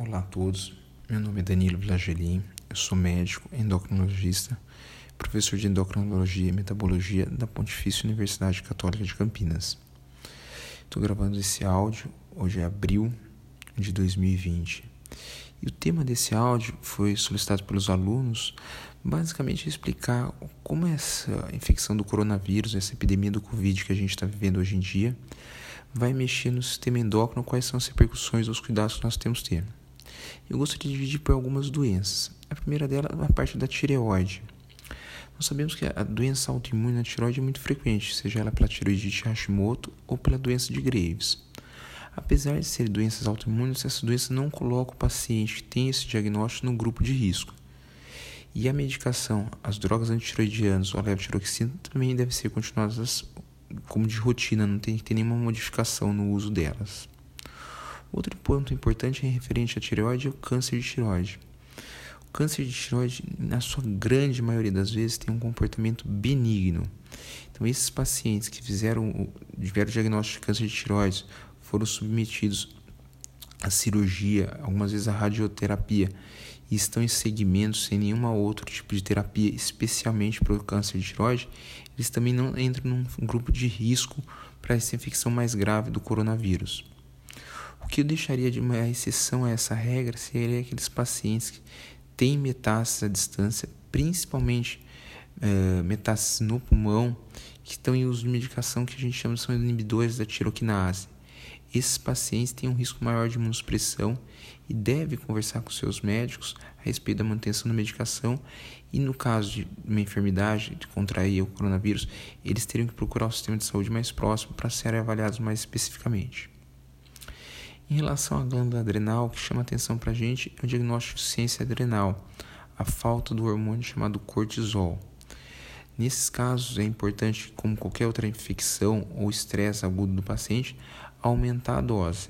Olá a todos, meu nome é Danilo Blagelin, eu sou médico, endocrinologista, professor de endocrinologia e metabologia da Pontifícia Universidade Católica de Campinas. Estou gravando esse áudio, hoje é abril de 2020. E o tema desse áudio foi solicitado pelos alunos, basicamente explicar como essa infecção do coronavírus, essa epidemia do Covid que a gente está vivendo hoje em dia, vai mexer no sistema endócrino, quais são as repercussões dos cuidados que nós temos que ter. Eu gostaria de dividir por algumas doenças. A primeira delas é a parte da tireoide. Nós sabemos que a doença autoimune na tireoide é muito frequente, seja ela pela tireoidite Hashimoto ou pela doença de Graves. Apesar de serem doenças autoimunes, essa doença não coloca o paciente que tem esse diagnóstico no grupo de risco. E a medicação, as drogas antitiroidianas ou a levotiroxina também devem ser continuadas como de rotina, não tem que ter nenhuma modificação no uso delas. Outro ponto importante é referente à tireoide é o câncer de tireoide. O câncer de tireoide, na sua grande maioria das vezes, tem um comportamento benigno. Então, esses pacientes que fizeram, tiveram o diagnóstico de câncer de tireoide foram submetidos à cirurgia, algumas vezes à radioterapia, e estão em segmentos sem nenhum outro tipo de terapia, especialmente para o câncer de tireoide, eles também não entram num grupo de risco para essa infecção mais grave do coronavírus. O que eu deixaria de uma exceção a essa regra seria aqueles pacientes que têm metástases à distância, principalmente uh, metástases no pulmão, que estão em uso de medicação que a gente chama de são inibidores da tiroquinase. Esses pacientes têm um risco maior de imunossupressão e deve conversar com seus médicos a respeito da manutenção da medicação e no caso de uma enfermidade, de contrair o coronavírus, eles teriam que procurar o sistema de saúde mais próximo para serem avaliados mais especificamente. Em relação à glândula adrenal, o que chama atenção para a gente é o diagnóstico de ciência adrenal, a falta do hormônio chamado cortisol. Nesses casos, é importante, como qualquer outra infecção ou estresse agudo do paciente, aumentar a dose.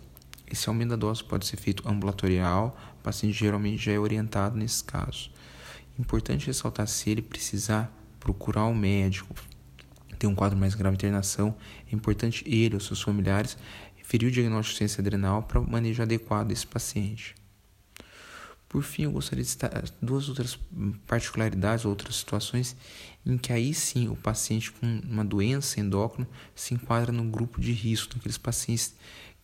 Esse aumento da dose pode ser feito ambulatorial, o paciente geralmente já é orientado nesses casos. Importante ressaltar se ele precisar procurar o um médico, ter um quadro mais grave de internação, é importante ele ou seus familiares ferir o diagnóstico de ciência adrenal para o manejo adequado desse paciente. Por fim, eu gostaria de citar duas outras particularidades, outras situações em que aí sim o paciente com uma doença endócrina se enquadra no grupo de risco, aqueles pacientes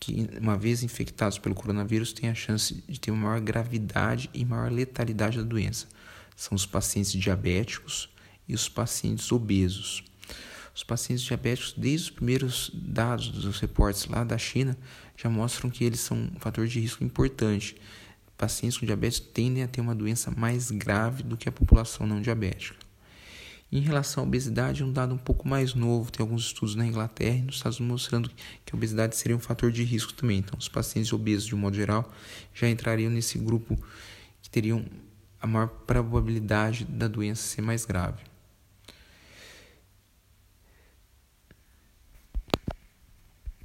que, uma vez infectados pelo coronavírus, têm a chance de ter uma maior gravidade e maior letalidade da doença. São os pacientes diabéticos e os pacientes obesos. Os pacientes diabéticos, desde os primeiros dados dos reportes lá da China, já mostram que eles são um fator de risco importante. Pacientes com diabetes tendem a ter uma doença mais grave do que a população não diabética. Em relação à obesidade, é um dado um pouco mais novo. Tem alguns estudos na Inglaterra e nos Estados Unidos mostrando que a obesidade seria um fator de risco também. Então, os pacientes obesos, de um modo geral, já entrariam nesse grupo que teriam a maior probabilidade da doença ser mais grave.